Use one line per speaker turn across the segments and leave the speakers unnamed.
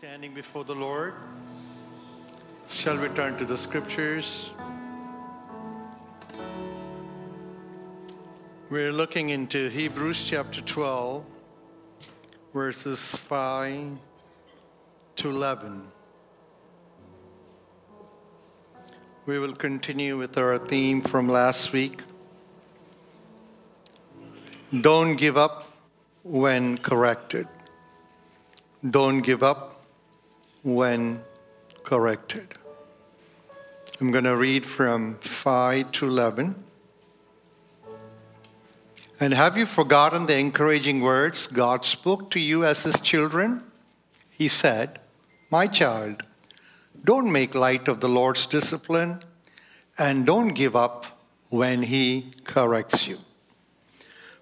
standing before the Lord, shall we turn to the scriptures? We're looking into Hebrews chapter 12, verses 5 to 11. We will continue with our theme from last week. Don't give up when corrected. Don't give up when corrected. I'm going to read from 5 to 11. And have you forgotten the encouraging words God spoke to you as His children? He said, My child, don't make light of the Lord's discipline and don't give up when He corrects you.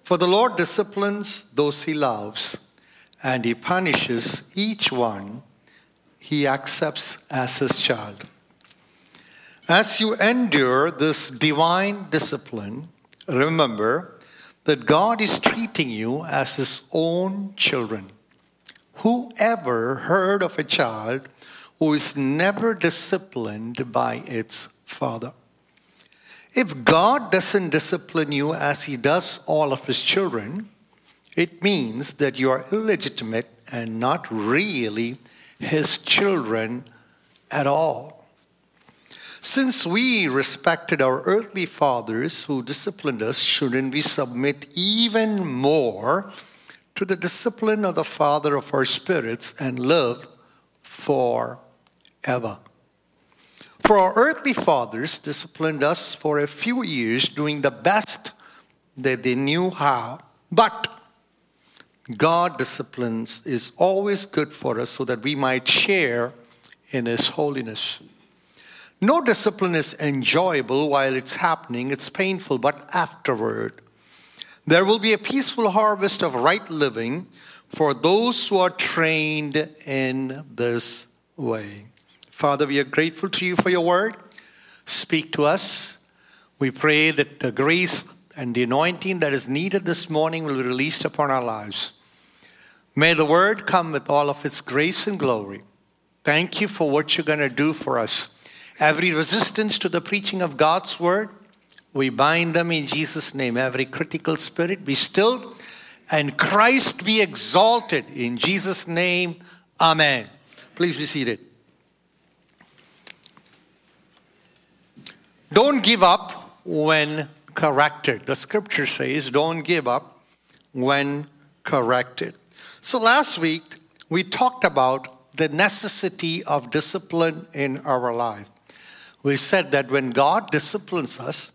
For the Lord disciplines those He loves, and He punishes each one He accepts as His child. As you endure this divine discipline, remember that God is treating you as His own children. Who ever heard of a child who is never disciplined by its father? If God doesn't discipline you as He does all of His children, it means that you are illegitimate and not really His children at all. Since we respected our earthly fathers who disciplined us, shouldn't we submit even more to the discipline of the Father of our spirits and live forever? For our earthly fathers disciplined us for a few years, doing the best that they knew how. But God disciplines is always good for us so that we might share in His holiness. No discipline is enjoyable while it's happening, it's painful, but afterward, there will be a peaceful harvest of right living for those who are trained in this way. Father, we are grateful to you for your word. Speak to us. We pray that the grace and the anointing that is needed this morning will be released upon our lives. May the word come with all of its grace and glory. Thank you for what you're going to do for us Every resistance to the preaching of God's word, we bind them in Jesus' name. Every critical spirit be stilled and Christ be exalted in Jesus' name. Amen. Please be seated. Don't give up when corrected. The scripture says, don't give up when corrected. So last week, we talked about the necessity of discipline in our life we said that when God disciplines us,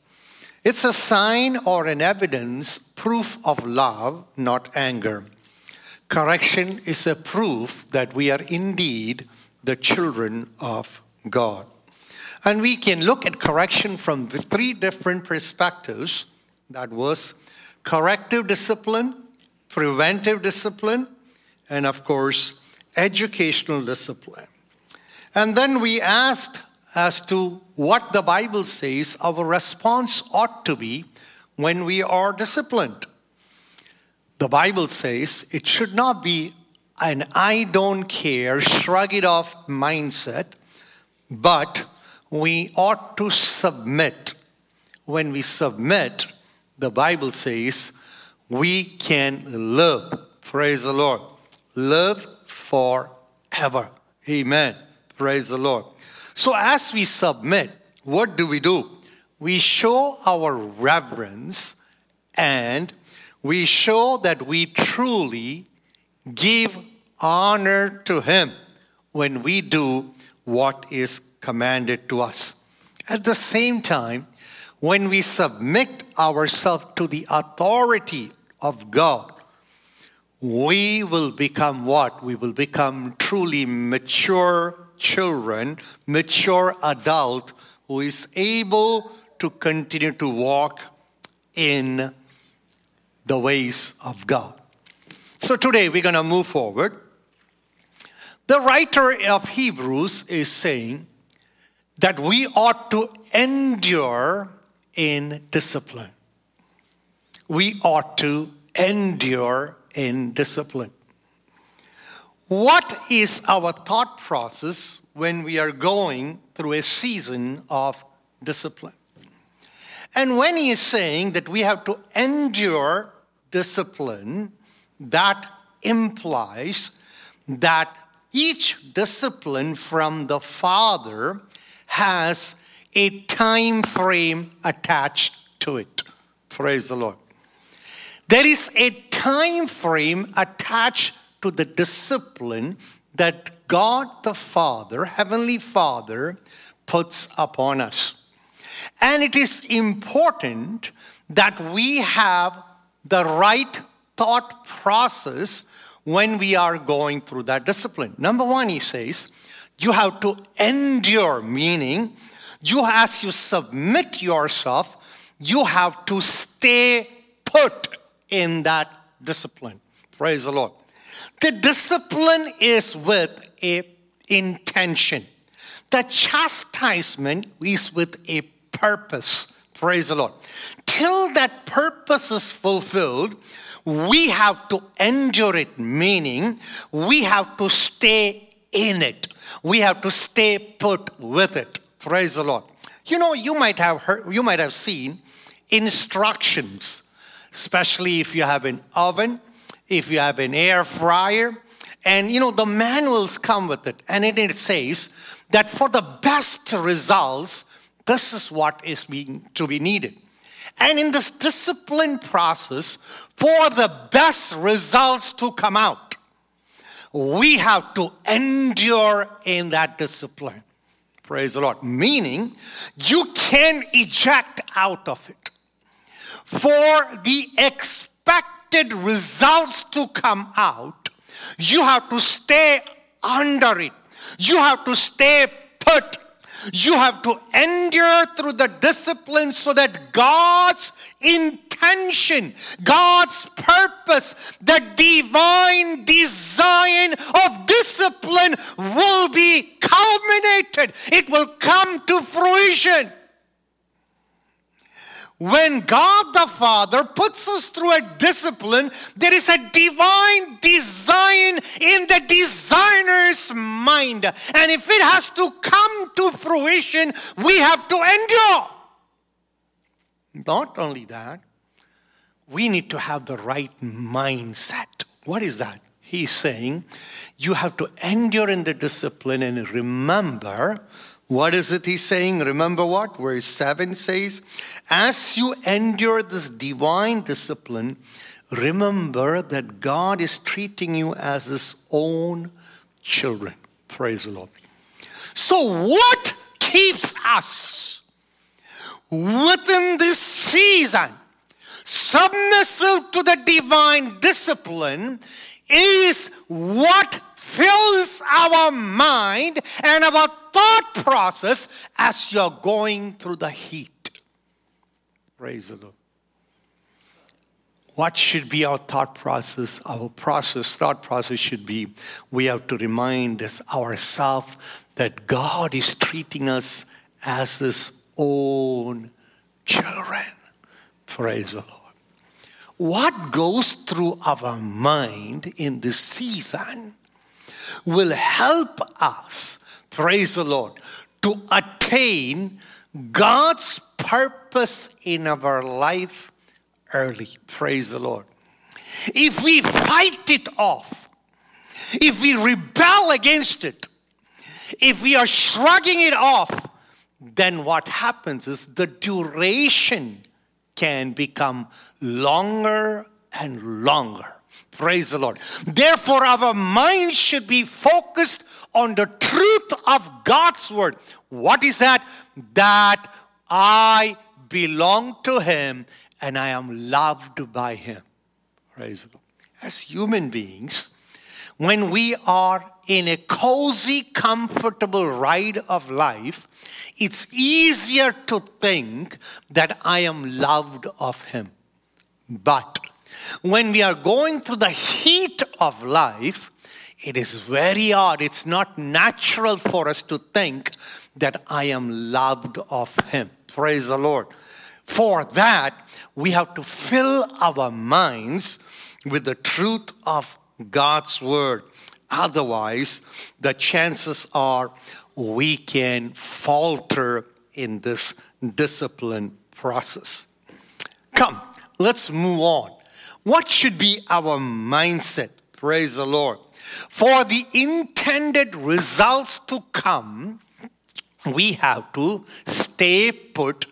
it's a sign or an evidence, proof of love, not anger. Correction is a proof that we are indeed the children of God. And we can look at correction from the three different perspectives that was corrective discipline, preventive discipline, and of course, educational discipline. And then we asked as to what the Bible says our response ought to be when we are disciplined. The Bible says it should not be an I don't care, shrug it off mindset, but we ought to submit. When we submit, the Bible says we can live. Praise the Lord. Live forever. Amen. Praise the Lord. So, as we submit, what do we do? We show our reverence and we show that we truly give honor to Him when we do what is commanded to us. At the same time, when we submit ourselves to the authority of God, we will become what? We will become truly mature children, mature adult who is able to continue to walk in the ways of God. So today we're going to move forward. The writer of Hebrews is saying that we ought to endure in discipline. We ought to endure in discipline. What is our thought process when we are going through a season of discipline? And when he is saying that we have to endure discipline, that implies that each discipline from the Father has a time frame attached to it. Praise the Lord. There is a time frame attached to the discipline that God the Father, Heavenly Father, puts upon us. And it is important that we have the right thought process when we are going through that discipline. Number one, he says, you have to endure, meaning, you as you submit yourself, you have to stay put in that discipline. Praise the Lord. The discipline is with a intention. The chastisement is with a purpose. Praise the Lord. Till that purpose is fulfilled, we have to endure it, meaning we have to stay in it. We have to stay put with it. Praise the Lord. You know, you might have heard, you might have seen instructions, especially if you have an oven, if you have an air fryer, and you know the manuals come with it, and it, it says that for the best results, this is what is being to be needed. And in this discipline process, for the best results to come out, we have to endure in that discipline. Praise the Lord. Meaning, you can eject out of it. For the expected results to come out, you have to stay under it. You have to stay put you have to endure through the discipline so that God's intention, God's purpose, the divine design of discipline will be culminated. It will come to fruition. When God the Father puts us through a discipline, there is a divine design in the designer's mind. And if it has to come to fruition, we have to endure. Not only that, we need to have the right mindset. What is that? He's saying you have to endure in the discipline and remember what is it he's saying? Remember what? Verse 7 says, As you endure this divine discipline, remember that God is treating you as his own children. Praise the Lord. So, what keeps us within this season submissive to the divine discipline is what fills our mind and our thought process as you're going through the heat. Praise the Lord. What should be our thought process? Our process, thought process should be we have to remind us ourselves that God is treating us as His own children. Praise the Lord. What goes through our mind in this season will help us, praise the Lord, to attain God's purpose in our life early. Praise the Lord. If we fight it off, if we rebel against it, if we are shrugging it off, then what happens is the duration can become longer and longer. Praise the Lord. Therefore, our mind should be focused on the truth of God's word. What is that? That I belong to Him and I am loved by Him. Praise the Lord. As human beings, when we are in a cozy, comfortable ride of life, it's easier to think that I am loved of Him. But when we are going through the heat of life, it is very odd. It's not natural for us to think that I am loved of Him. Praise the Lord. For that, we have to fill our minds with the truth of God's Word. Otherwise, the chances are we can falter in this discipline process. Come, let's move on. What should be our mindset? Praise the Lord. For the intended results to come, we have to stay put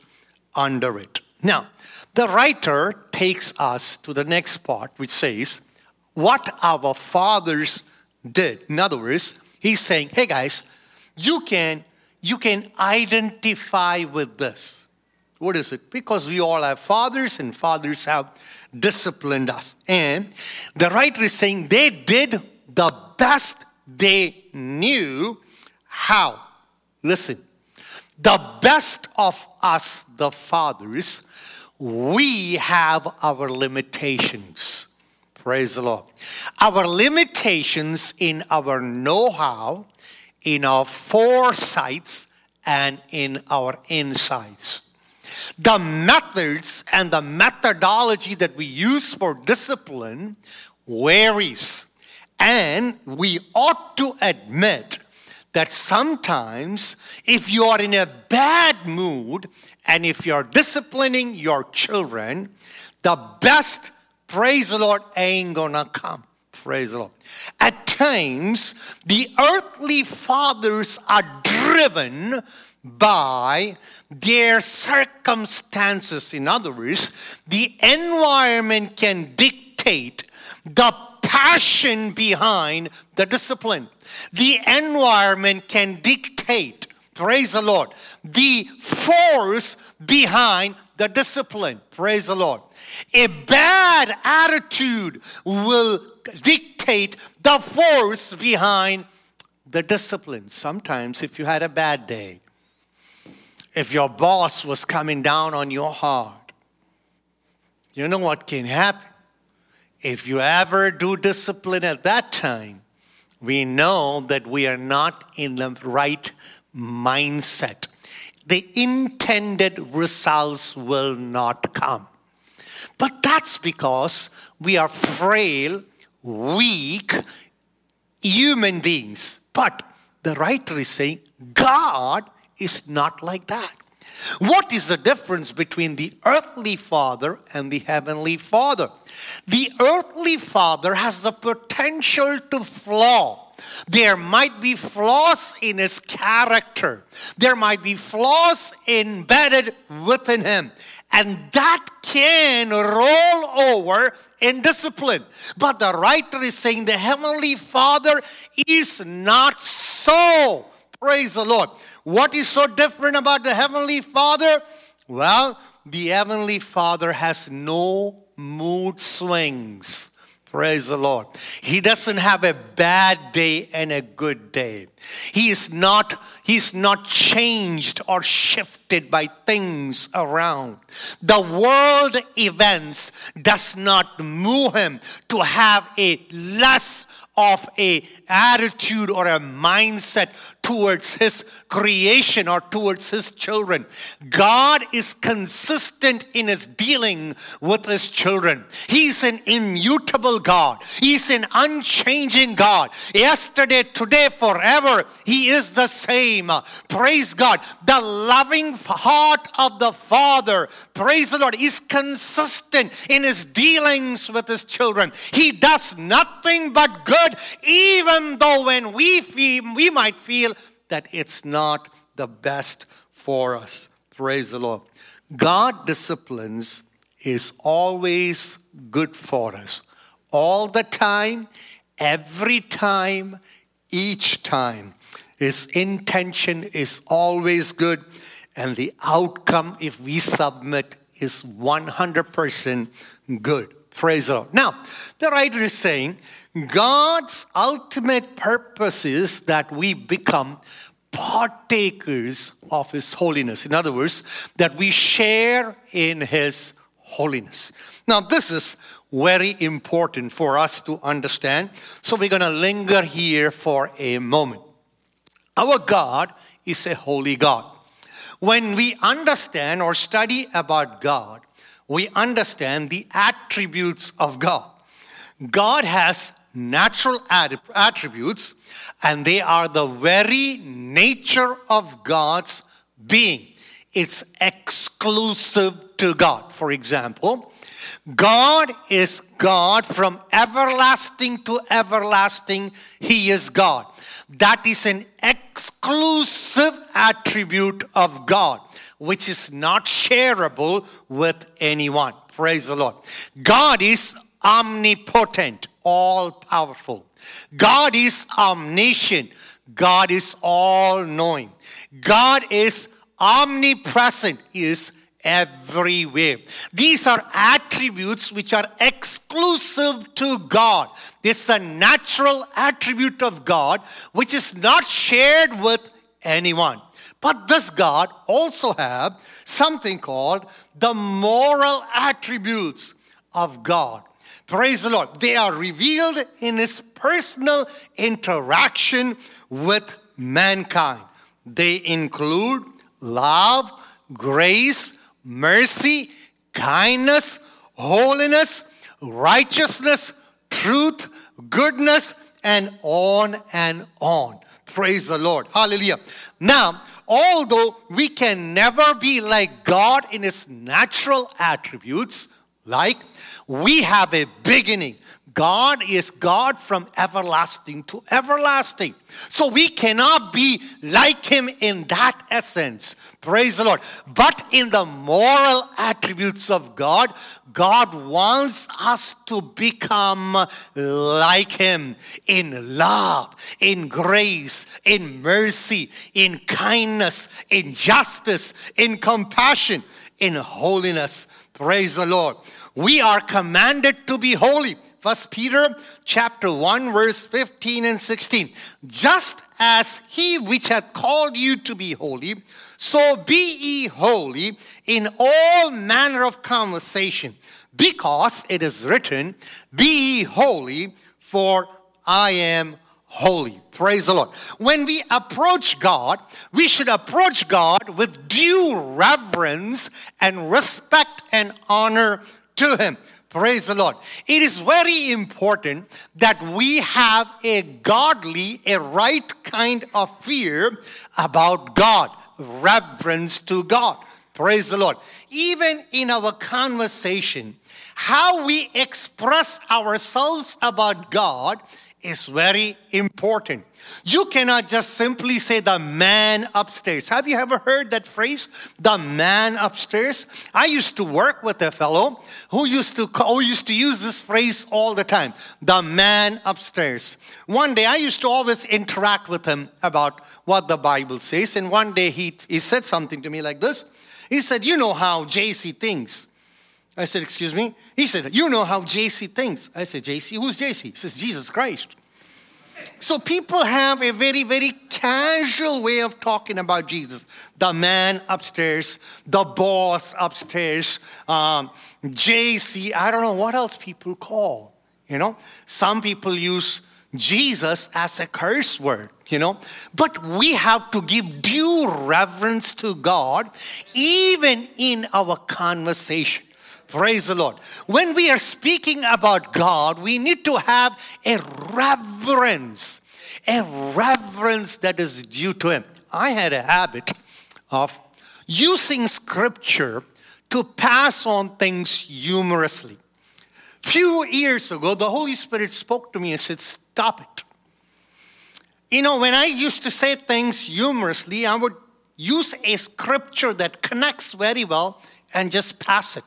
under it. Now, the writer takes us to the next part, which says, What our fathers did. In other words, he's saying, Hey guys, you can, you can identify with this. What is it? Because we all have fathers, and fathers have disciplined us. And the writer is saying they did the best they knew how. Listen, the best of us, the fathers, we have our limitations. Praise the Lord. Our limitations in our know how, in our foresights, and in our insights. The methods and the methodology that we use for discipline varies. And we ought to admit that sometimes if you are in a bad mood and if you're disciplining your children, the best, praise the Lord, ain't gonna come. Praise the Lord. At times, the earthly fathers are driven by their circumstances. In other words, the environment can dictate the passion behind the discipline. The environment can dictate, praise the Lord, the force behind the discipline. Praise the Lord. A bad attitude will dictate the force behind the discipline. Sometimes, if you had a bad day, if your boss was coming down on your heart, you know what can happen? If you ever do discipline at that time, we know that we are not in the right mindset. The intended results will not come. But that's because we are frail, weak human beings. But the writer is saying God is not like that. What is the difference between the earthly father and the heavenly father? The earthly father has the potential to flaw. There might be flaws in his character. There might be flaws embedded within him. And that can roll over in discipline. But the writer is saying the Heavenly Father is not so. Praise the Lord. What is so different about the Heavenly Father? Well, the Heavenly Father has no mood swings. Praise the Lord. He doesn't have a bad day and a good day. He is not, he's not changed or shifted by things around. The world events does not move him to have a less of a attitude or a mindset towards his creation or towards his children. God is consistent in his dealing with his children. He's an immutable God. He's an unchanging God. Yesterday, today, forever, he is the same. Praise God. The loving heart of the Father, praise the Lord, is consistent in his dealings with his children. He does nothing but good, even though when we feel we might feel that it's not the best for us. Praise the Lord. God disciplines is always good for us. All the time, every time, each time. His intention is always good, and the outcome, if we submit, is 100% good. Praise the Lord. Now, the writer is saying God's ultimate purpose is that we become partakers of His holiness. In other words, that we share in His holiness. Now, this is very important for us to understand. So, we're going to linger here for a moment. Our God is a holy God. When we understand or study about God, we understand the attributes of God. God has natural attributes, and they are the very nature of God's being. It's exclusive to God. For example, God is God from everlasting to everlasting. He is God. That is an exclusive attribute of God, which is not shareable with anyone. Praise the Lord. God is omnipotent, all powerful. God is omniscient. God is all knowing. God is omnipresent. He is everywhere. These are attributes which are exclusive to God. This is a natural attribute of God which is not shared with anyone. But does God also have something called the moral attributes of God? Praise the Lord. They are revealed in his personal interaction with mankind. They include love, grace, mercy, kindness, holiness, righteousness, truth, goodness, and on and on. Praise the Lord. Hallelujah. Now, although we can never be like God in his natural attributes, like we have a beginning, God is God from everlasting to everlasting. So we cannot be like Him in that essence. Praise the Lord. But in the moral attributes of God, God wants us to become like Him in love, in grace, in mercy, in kindness, in justice, in compassion, in holiness. Praise the Lord. We are commanded to be holy. First Peter chapter 1 verse 15 and 16. Just as he which hath called you to be holy, so be ye holy in all manner of conversation, because it is written, Be ye holy, for I am holy. Praise the Lord. When we approach God, we should approach God with due reverence and respect and honor to Him. Praise the Lord. It is very important that we have a godly, a right kind of fear about God, reverence to God. Praise the Lord. Even in our conversation, how we express ourselves about God is very important. You cannot just simply say the man upstairs. Have you ever heard that phrase? The man upstairs? I used to work with a fellow who used to call, who used to use this phrase all the time. The man upstairs. One day I used to always interact with him about what the Bible says. And one day he, he said something to me like this. He said, You know how JC thinks. I said, Excuse me? He said, You know how JC thinks. I said, JC? Who's JC? He says, Jesus Christ. So people have a very, very casual way of talking about Jesus. The man upstairs, the boss upstairs, um, JC, I don't know what else people call. You know, some people use Jesus as a curse word, you know. But we have to give due reverence to God even in our conversation. Praise the Lord. When we are speaking about God, we need to have a reverence, a reverence that is due to Him. I had a habit of using scripture to pass on things humorously. Few years ago, the Holy Spirit spoke to me and said, Stop it. You know, when I used to say things humorously, I would use a scripture that connects very well and just pass it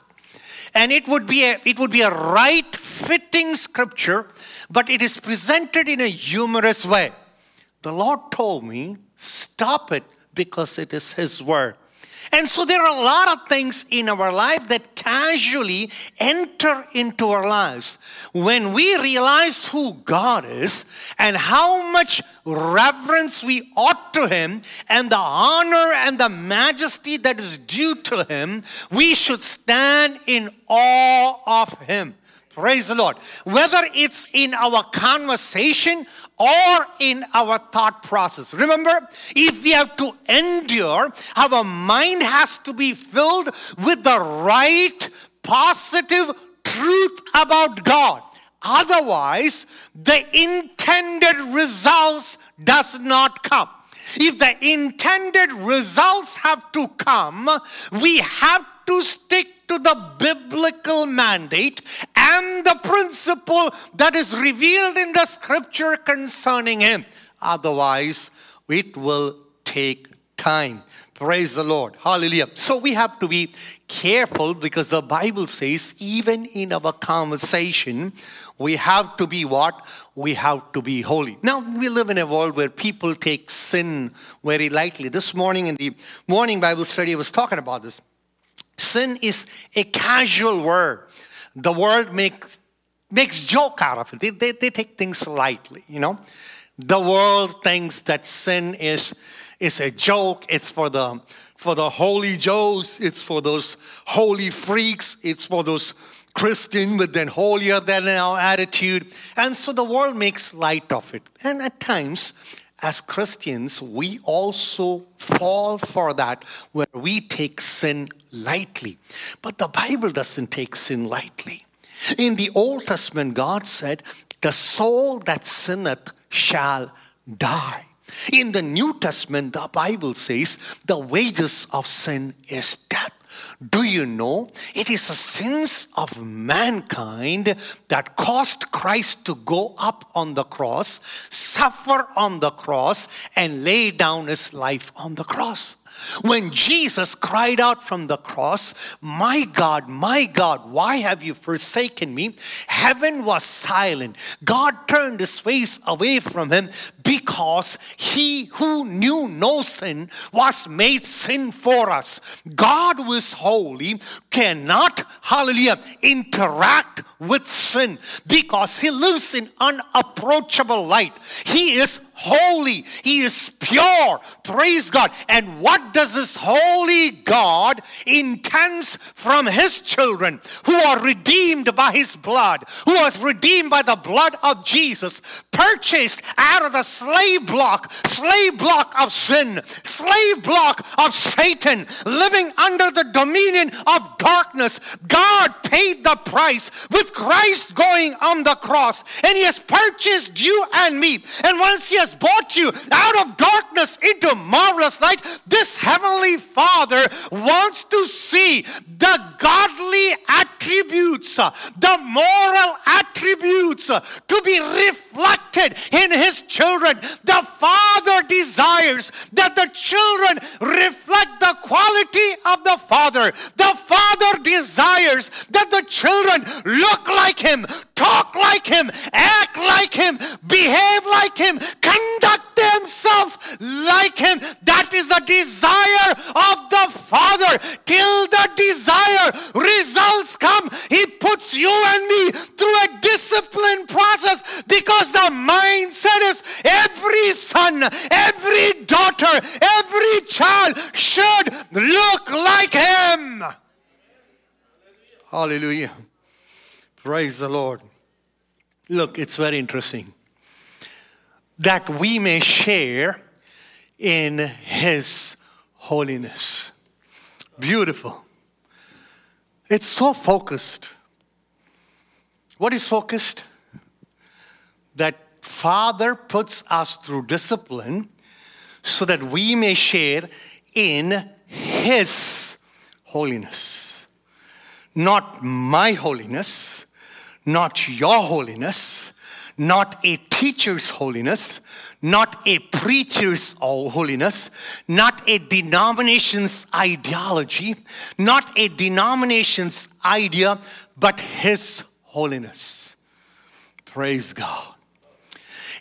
and it would be a, it would be a right fitting scripture but it is presented in a humorous way. The lord told me stop it because it is his word and so there are a lot of things in our life that casually enter into our lives. When we realize who God is and how much reverence we ought to Him and the honor and the majesty that is due to Him, we should stand in awe of Him. Praise the Lord. Whether it's in our conversation or in our thought process. Remember, if we have to endure, our mind has to be filled with the right, positive truth about God. Otherwise, the intended results does not come. If the intended results have to come, we have to stick to the biblical mandate and the principle that is revealed in the scripture concerning him. Otherwise, it will take time. Praise the Lord. Hallelujah. So we have to be careful because the Bible says, even in our conversation, we have to be what? We have to be holy. Now, we live in a world where people take sin very lightly. This morning in the morning Bible study, I was talking about this. Sin is a casual word. The world makes makes joke out of it. They, they, they take things lightly, you know. The world thinks that sin is is a joke. It's for the for the holy Joes. It's for those holy freaks. It's for those Christian with then holier than thou attitude. And so the world makes light of it. And at times, as Christians, we also fall for that where we take sin lightly. But the Bible doesn't take sin lightly. In the Old Testament, God said, The soul that sinneth shall die. In the New Testament, the Bible says the wages of sin is death. Do you know it is the sins of mankind that caused Christ to go up on the cross, suffer on the cross, and lay down his life on the cross? When Jesus cried out from the cross, My God, my God, why have you forsaken me? Heaven was silent. God turned his face away from him because he who knew no sin was made sin for us. God who is holy cannot, hallelujah, interact with sin because he lives in unapproachable light. He is holy, he is pure. Praise God. And what does this holy God intends from his children who are redeemed by his blood, who was redeemed by the blood of Jesus, purchased out of the slave block, slave block of sin, slave block of Satan, living under the dominion of darkness. God paid the price with Christ going on the cross, and He has purchased you and me. And once He has bought you out of darkness into marvelous light, this Heavenly Father wants to see the godly attributes, the moral attributes to be reflected in His children. The Father desires that the children reflect the quality of the Father. The Father desires that the children look like Him, talk like Him, act like Him, behave like Him, conduct themselves like Him. That is the desire of the Father. Till the desire results come, He puts you and me through a discipline process because the mindset is every son, every daughter, every child should look like Him. Hallelujah. Praise the Lord. Look, it's very interesting that we may share in His holiness. Beautiful. It's so focused. What is focused? That Father puts us through discipline so that we may share in His holiness. Not my holiness, not your holiness, not a teacher's holiness, not a preacher's holiness, not a denomination's ideology, not a denomination's idea, but His holiness. Praise God.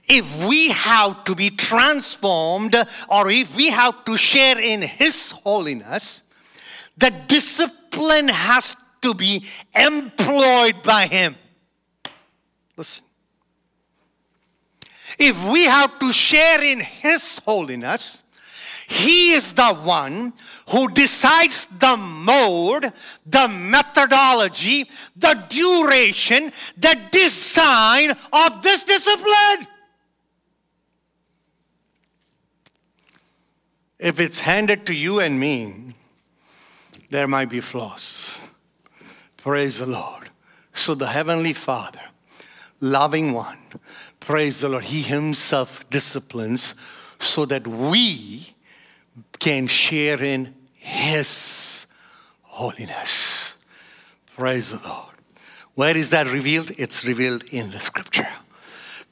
If we have to be transformed or if we have to share in His holiness, the discipline has to be employed by Him. Listen. If we have to share in His holiness, He is the one who decides the mode, the methodology, the duration, the design of this discipline. If it's handed to you and me, there might be flaws. Praise the Lord. So the Heavenly Father loving one. Praise the Lord. He himself disciplines so that we can share in his holiness. Praise the Lord. Where is that revealed? It's revealed in the scripture.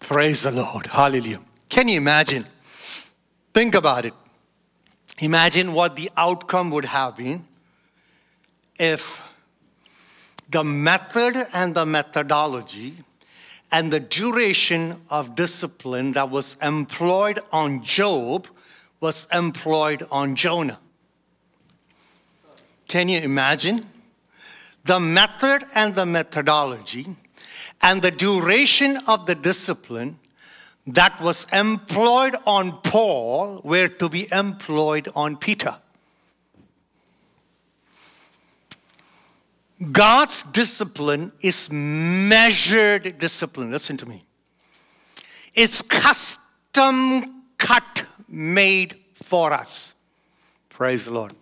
Praise the Lord. Hallelujah. Can you imagine? Think about it. Imagine what the outcome would have been if the method and the methodology and the duration of discipline that was employed on Job was employed on Jonah. Can you imagine? The method and the methodology and the duration of the discipline that was employed on Paul were to be employed on Peter. God's discipline is measured discipline. Listen to me. It's custom cut made for us. Praise the Lord.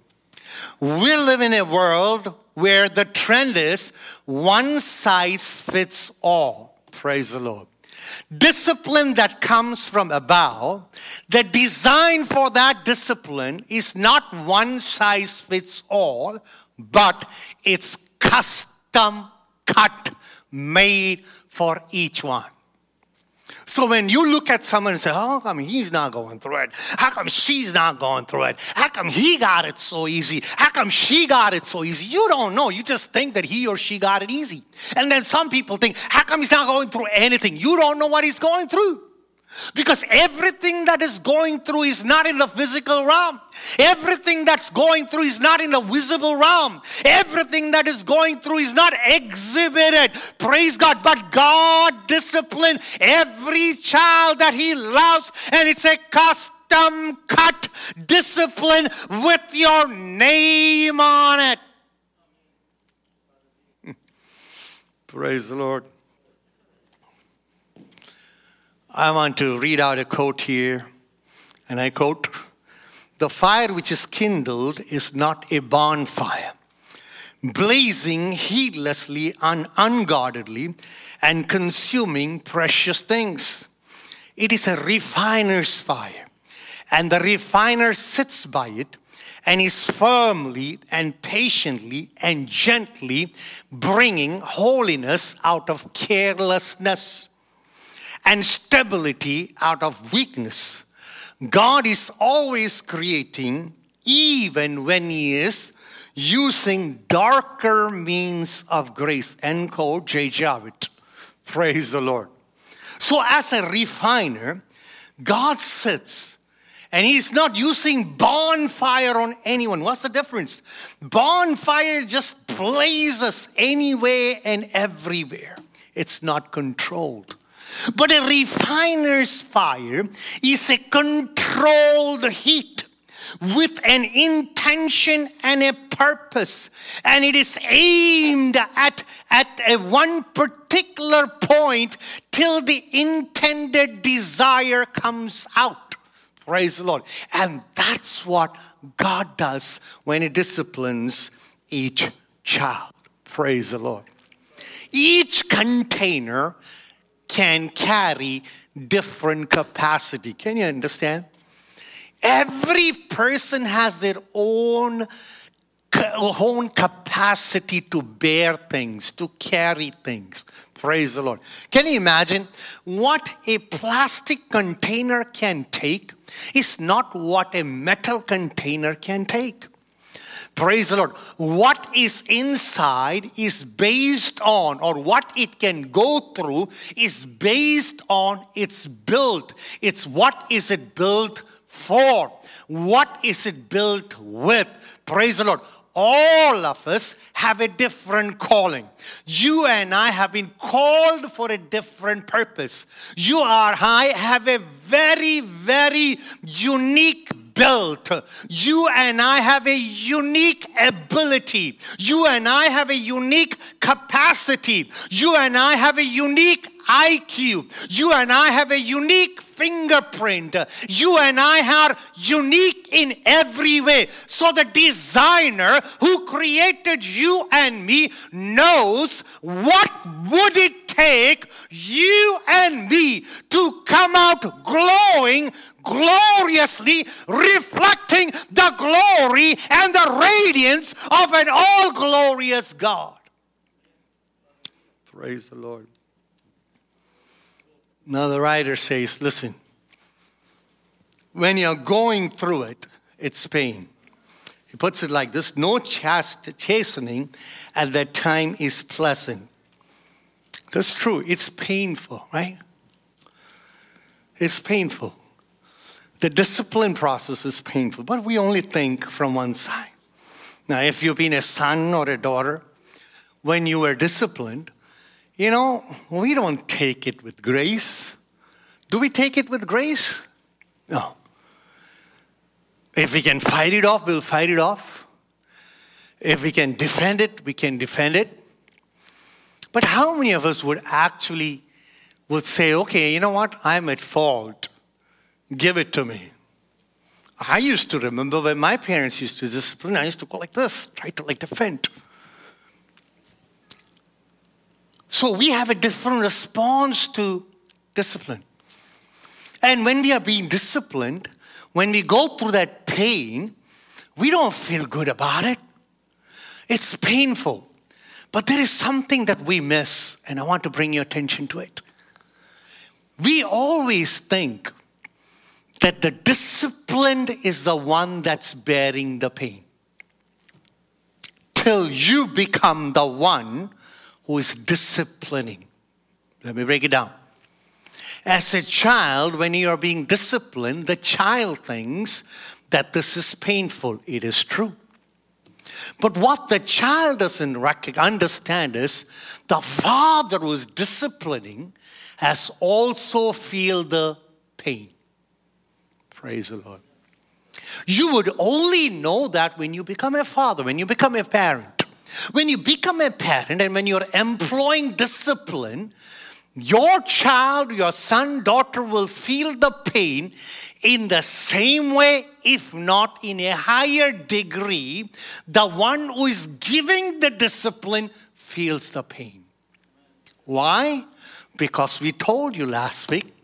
We live in a world where the trend is one size fits all. Praise the Lord. Discipline that comes from above, the design for that discipline is not one size fits all, but it's custom cut made for each one. So when you look at someone and say, how come he's not going through it? How come she's not going through it? How come he got it so easy? How come she got it so easy? You don't know. You just think that he or she got it easy. And then some people think, how come he's not going through anything? You don't know what he's going through. Because everything that is going through is not in the physical realm. Everything that's going through is not in the visible realm. Everything that is going through is not exhibited. Praise God. But God discipline every child that He loves, and it's a custom cut discipline with your name on it. Praise the Lord. I want to read out a quote here, and I quote The fire which is kindled is not a bonfire, blazing heedlessly and unguardedly and consuming precious things. It is a refiner's fire, and the refiner sits by it and is firmly and patiently and gently bringing holiness out of carelessness and stability out of weakness. God is always creating, even when He is using darker means of grace. End quote, J. Jowett. Praise the Lord. So, as a refiner, God sits and He's not using bonfire on anyone. What's the difference? Bonfire just blazes anywhere and everywhere, it's not controlled. But a refiner's fire is a controlled heat with an intention and a purpose. And it is aimed at, at a one particular point till the intended desire comes out. Praise the Lord. And that's what God does when He disciplines each child. Praise the Lord. Each container can carry different capacity. Can you understand? Every person has their own own capacity to bear things, to carry things. Praise the Lord. Can you imagine what a plastic container can take is not what a metal container can take. Praise the Lord. What is inside is based on, or what it can go through is based on its build. It's what is it built for? What is it built with? Praise the Lord all of us have a different calling. You and I have been called for a different purpose. You are I have a very, very unique built. You and I have a unique ability. You and I have a unique capacity. You and I have a unique IQ. You and I have a unique fingerprint. You and I are unique in every way. So the designer who created you and me knows what would it take you and me to come out glowing, gloriously, reflecting the glory and the radiance of an all glorious God. Praise the Lord. Now, the writer says, listen, when you're going through it, it's pain. He puts it like this no chast- chastening at that time is pleasant. That's true. It's painful, right? It's painful. The discipline process is painful, but we only think from one side. Now, if you've been a son or a daughter, when you were disciplined, you know, we don't take it with grace. Do we take it with grace? No. If we can fight it off, we'll fight it off. If we can defend it, we can defend it. But how many of us would actually would say, okay, you know what? I'm at fault. Give it to me. I used to remember when my parents used to discipline, I used to go like this, try to like defend. So we have a different response to discipline. And when we are being disciplined, when we go through that pain, we don't feel good about it. It's painful. But there is something that we miss, and I want to bring your attention to it. We always think that the disciplined is the one that's bearing the pain. Till you become the one who is disciplining. Let me break it down. As a child, when you are being disciplined, the child thinks that this is painful. It is true. But what the child doesn't understand is the father who is disciplining has also feel the pain. Praise the Lord. You would only know that when you become a father, when you become a parent. When you become a parent and when you're employing discipline, your child, your son, daughter will feel the pain in the same way, if not in a higher degree. The one who is giving the discipline feels the pain. Why? Because we told you last week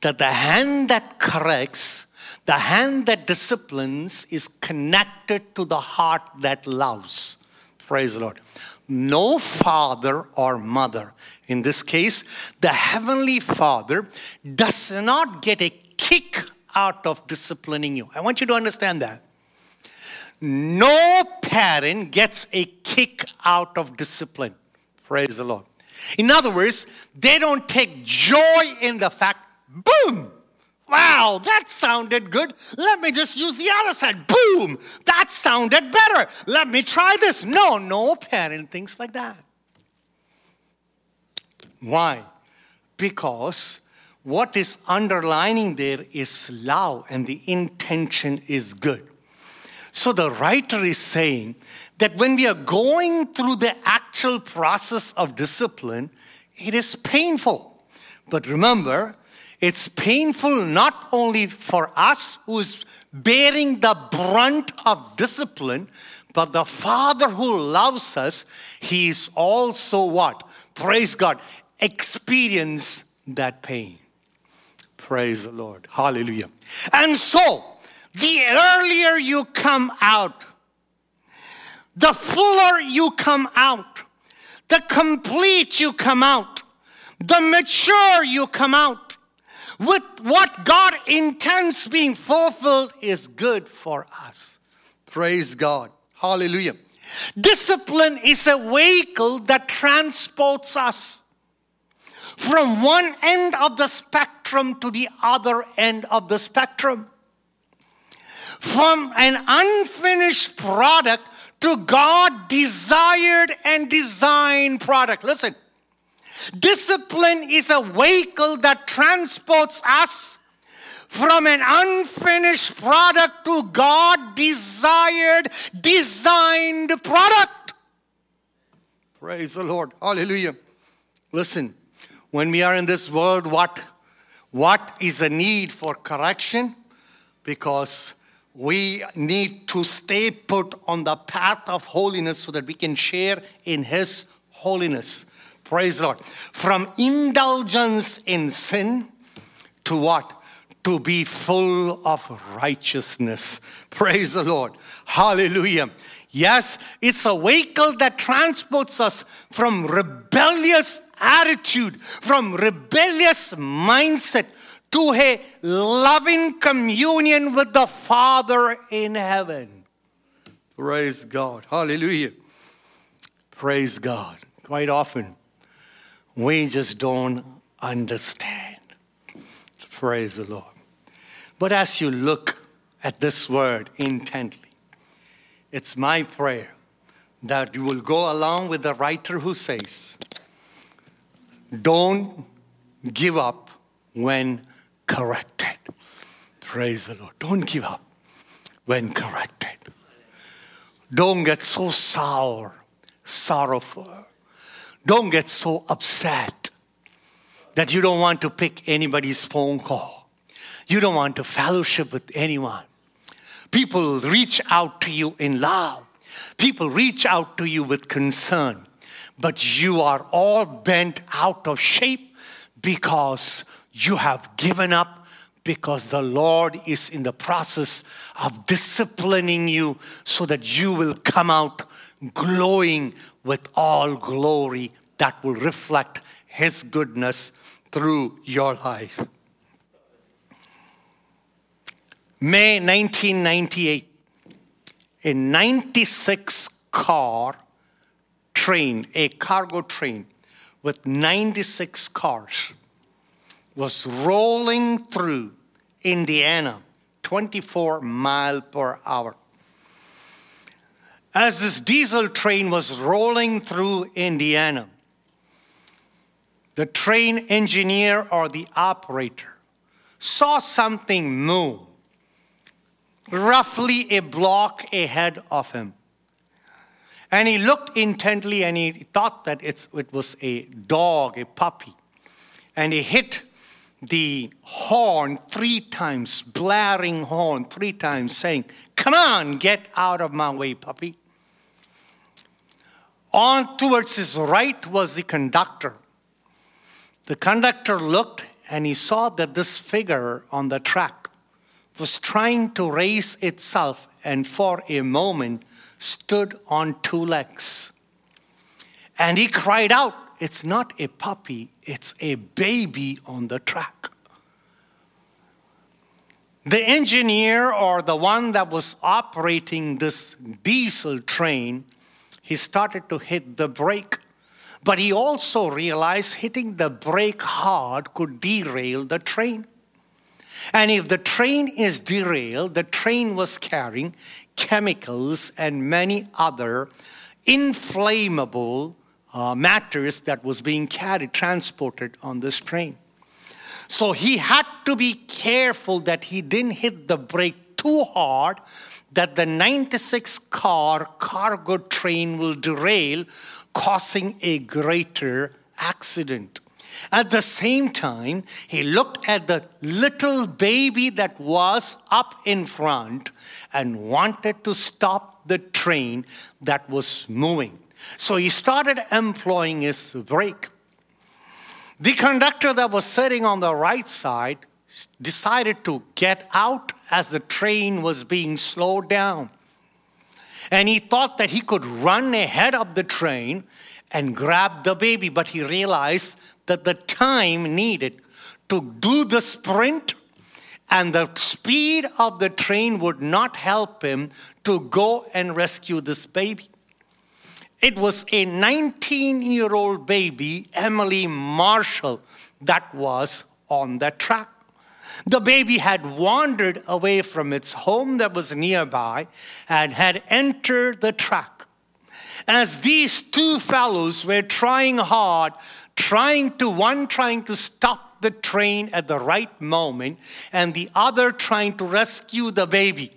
that the hand that corrects, the hand that disciplines, is connected to the heart that loves. Praise the Lord no father or mother. In this case, the Heavenly Father does not get a kick out of disciplining you. I want you to understand that. No parent gets a kick out of discipline. Praise the Lord. In other words, they don't take joy in the fact, boom, Wow, that sounded good. Let me just use the other side. Boom, that sounded better. Let me try this. No, no parent thinks like that. Why? Because what is underlining there is love and the intention is good. So the writer is saying that when we are going through the actual process of discipline, it is painful. But remember, it's painful not only for us who's bearing the brunt of discipline, but the Father who loves us, He is also what? Praise God. Experience that pain. Praise the Lord. Hallelujah. And so, the earlier you come out, the fuller you come out, the complete you come out, the mature you come out, with what God intends being fulfilled is good for us. Praise God. Hallelujah. Discipline is a vehicle that transports us from one end of the spectrum to the other end of the spectrum. From an unfinished product to God desired and designed product. Listen, Discipline is a vehicle that transports us from an unfinished product to God desired, designed product. Praise the Lord. Hallelujah. Listen, when we are in this world, what, what is the need for correction? Because we need to stay put on the path of holiness so that we can share in His holiness. Praise the Lord. From indulgence in sin to what? To be full of righteousness. Praise the Lord. Hallelujah. Yes, it's a vehicle that transports us from rebellious attitude, from rebellious mindset to a loving communion with the Father in heaven. Praise God. Hallelujah. Praise God. Quite often, we just don't understand. Praise the Lord. But as you look at this word intently, it's my prayer that you will go along with the writer who says, Don't give up when corrected. Praise the Lord. Don't give up when corrected. Don't get so sour, sorrowful. Don't get so upset that you don't want to pick anybody's phone call. You don't want to fellowship with anyone. People reach out to you in love. People reach out to you with concern. But you are all bent out of shape because you have given up because the Lord is in the process of disciplining you so that you will come out glowing with all glory that will reflect His goodness through your life. May 1998, a 96 car train, a cargo train with 96 cars, was rolling through Indiana 24 mile per hour. As this diesel train was rolling through Indiana, the train engineer or the operator saw something move roughly a block ahead of him. And he looked intently and he thought that it was a dog, a puppy. And he hit the horn three times, blaring horn three times, saying, Come on, get out of my way, puppy. On towards his right was the conductor. The conductor looked and he saw that this figure on the track was trying to raise itself and for a moment stood on two legs. And he cried out, It's not a puppy, it's a baby on the track. The engineer or the one that was operating this diesel train, he started to hit the brake. But he also realized hitting the brake hard could derail the train. And if the train is derailed, the train was carrying chemicals and many other inflammable uh, matters that was being carried, transported on this train. So he had to be careful that he didn't hit the brake too hard that the 96 car cargo train will derail, causing a greater accident. At the same time, he looked at the little baby that was up in front and wanted to stop the train that was moving. So he started employing his brake. The conductor that was sitting on the right side decided to get out as the train was being slowed down. And he thought that he could run ahead of the train and grab the baby, but he realized that the time needed to do the sprint and the speed of the train would not help him to go and rescue this baby. It was a 19 year old baby, Emily Marshall, that was on the track. The baby had wandered away from its home that was nearby and had entered the track. As these two fellows were trying hard trying to, one trying to stop the train at the right moment, and the other trying to rescue the baby.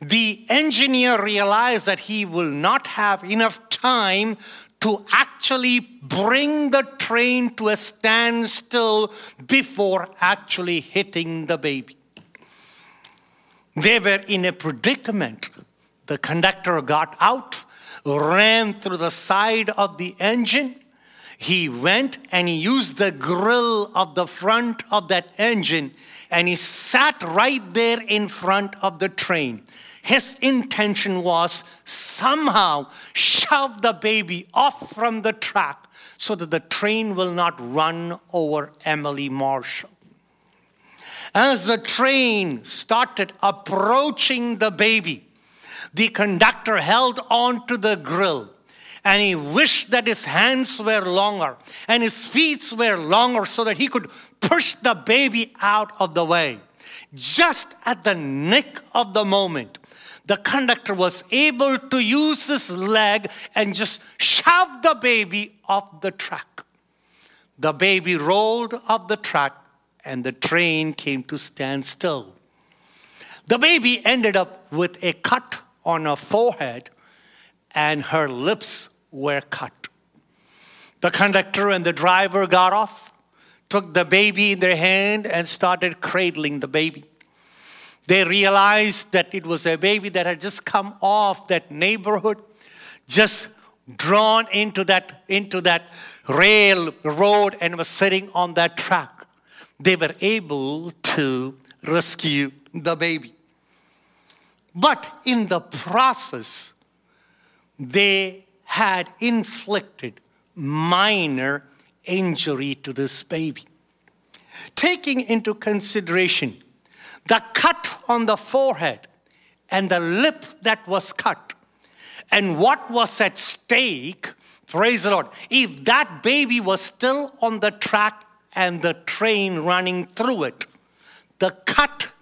The engineer realized that he will not have enough time to actually bring the train to a standstill before actually hitting the baby. They were in a predicament. The conductor got out, ran through the side of the engine, he went and he used the grill of the front of that engine and he sat right there in front of the train. His intention was somehow shove the baby off from the track so that the train will not run over Emily Marshall. As the train started approaching the baby, the conductor held on to the grill and he wished that his hands were longer and his feet were longer so that he could push the baby out of the way. Just at the nick of the moment, the conductor was able to use his leg and just shove the baby off the track. The baby rolled off the track and the train came to stand still. The baby ended up with a cut on her forehead and her lips were cut. The conductor and the driver got off, took the baby in their hand, and started cradling the baby. They realized that it was a baby that had just come off that neighborhood, just drawn into that, into that rail road and was sitting on that track. They were able to rescue the baby. But in the process, they had inflicted minor injury to this baby. Taking into consideration the cut on the forehead and the lip that was cut, and what was at stake, praise the Lord, if that baby was still on the track and the train running through it, the cut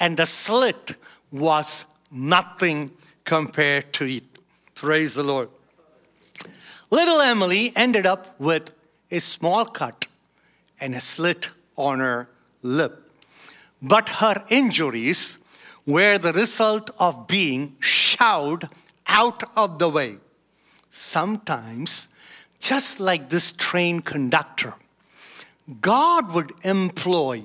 and the slit was nothing compared to it. Praise the Lord. Little Emily ended up with a small cut and a slit on her lip. But her injuries were the result of being shoved out of the way. Sometimes, just like this train conductor, God would employ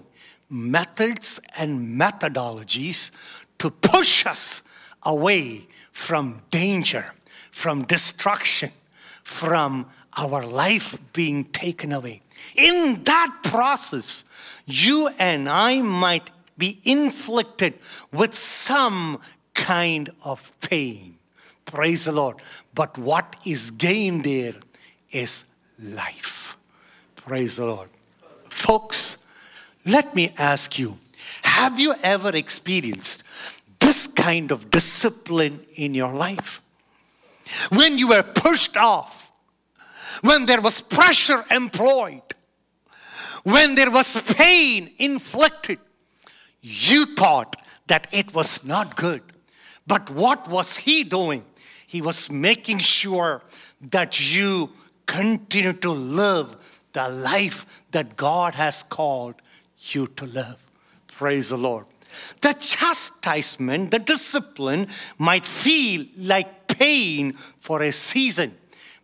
methods and methodologies to push us away from danger, from destruction, from our life being taken away. In that process, you and I might be inflicted with some kind of pain. Praise the Lord. But what is gained there is life. Praise the Lord. Folks, let me ask you have you ever experienced this kind of discipline in your life? When you were pushed off, when there was pressure employed, when there was pain inflicted, you thought that it was not good. But what was he doing? He was making sure that you continue to live the life that God has called you to live. Praise the Lord. The chastisement, the discipline might feel like pain for a season,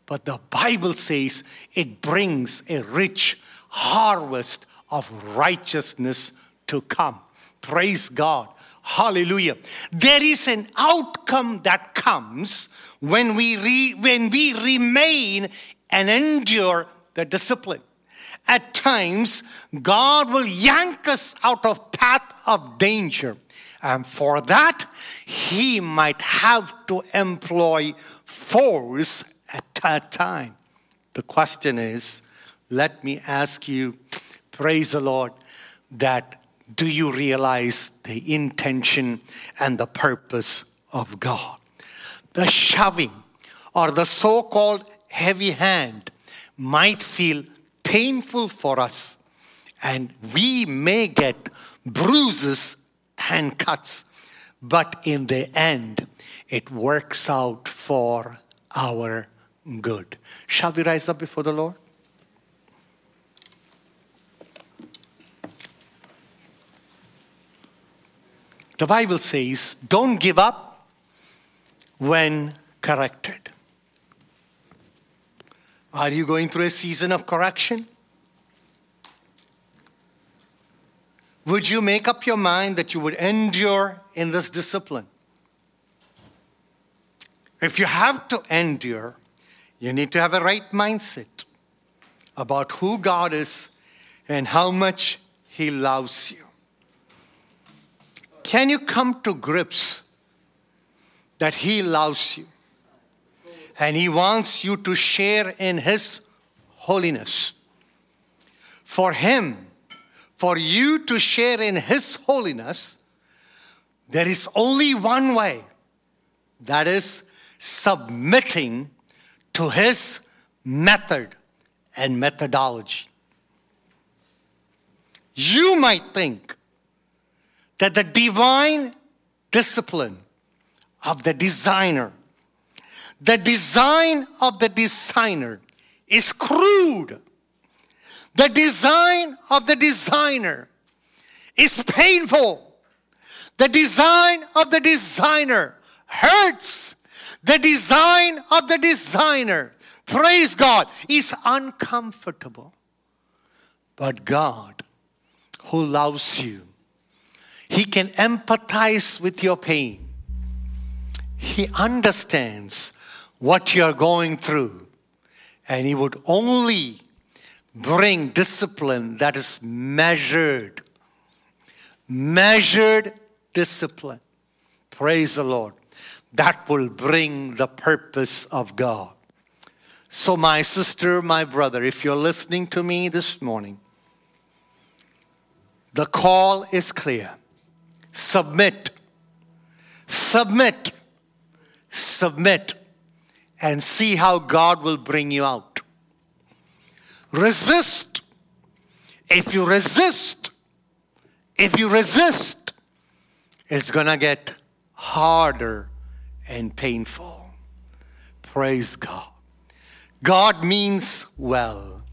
but the Bible says it brings a rich harvest of righteousness to come. Praise God. Hallelujah. There is an outcome that comes when we, re, when we remain and endure the discipline. At times, God will yank us out of path of danger. And for that, he might have to employ force time. The question is, let me ask you, praise the Lord, that do you realize the intention and the purpose of God? The shoving or the so called heavy hand might feel painful for us, and we may get bruises and cuts, but in the end, it works out for our good. Shall we rise up before the Lord? The Bible says, don't give up when corrected. Are you going through a season of correction? Would you make up your mind that you would endure in this discipline? If you have to endure, you need to have a right mindset. about who God is and how much He loves you. Can you come to grips that He loves you and He wants you to share in His holiness? For Him, for you to share in His holiness, there is only one way that is submitting to His method and methodology. You might think that the divine discipline of the designer, the design of the designer is crude. The design of the designer is painful. The design of the designer hurts. The design of the designer, praise God, is uncomfortable. But God, who loves you, He can empathize with your pain. He understands what you're going through. And He would only bring discipline that is measured. Measured discipline. Praise the Lord. That will bring the purpose of God. So, my sister, my brother, if you're listening to me this morning, the call is clear. Submit, submit, submit, and see how God will bring you out. Resist. If you resist, if you resist, it's to get harder and painful. Praise God. God means well,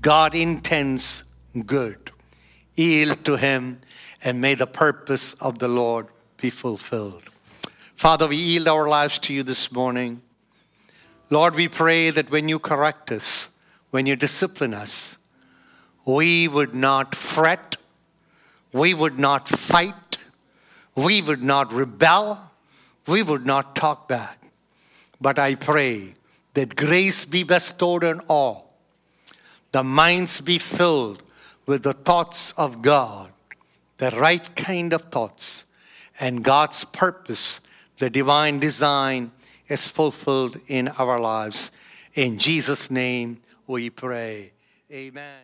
God intends good. Yield to Him, and may the purpose of the Lord be fulfilled. Father, we yield our lives to you this morning. Lord, we pray that when you correct us, when you discipline us, we would not fret, we would not fight, we would not rebel, we would not talk back. But I pray that grace be bestowed on all, the minds be filled with the thoughts of God, the right kind of thoughts, and God's purpose, the divine design, is fulfilled in our lives. In Jesus' name we pray. Amen.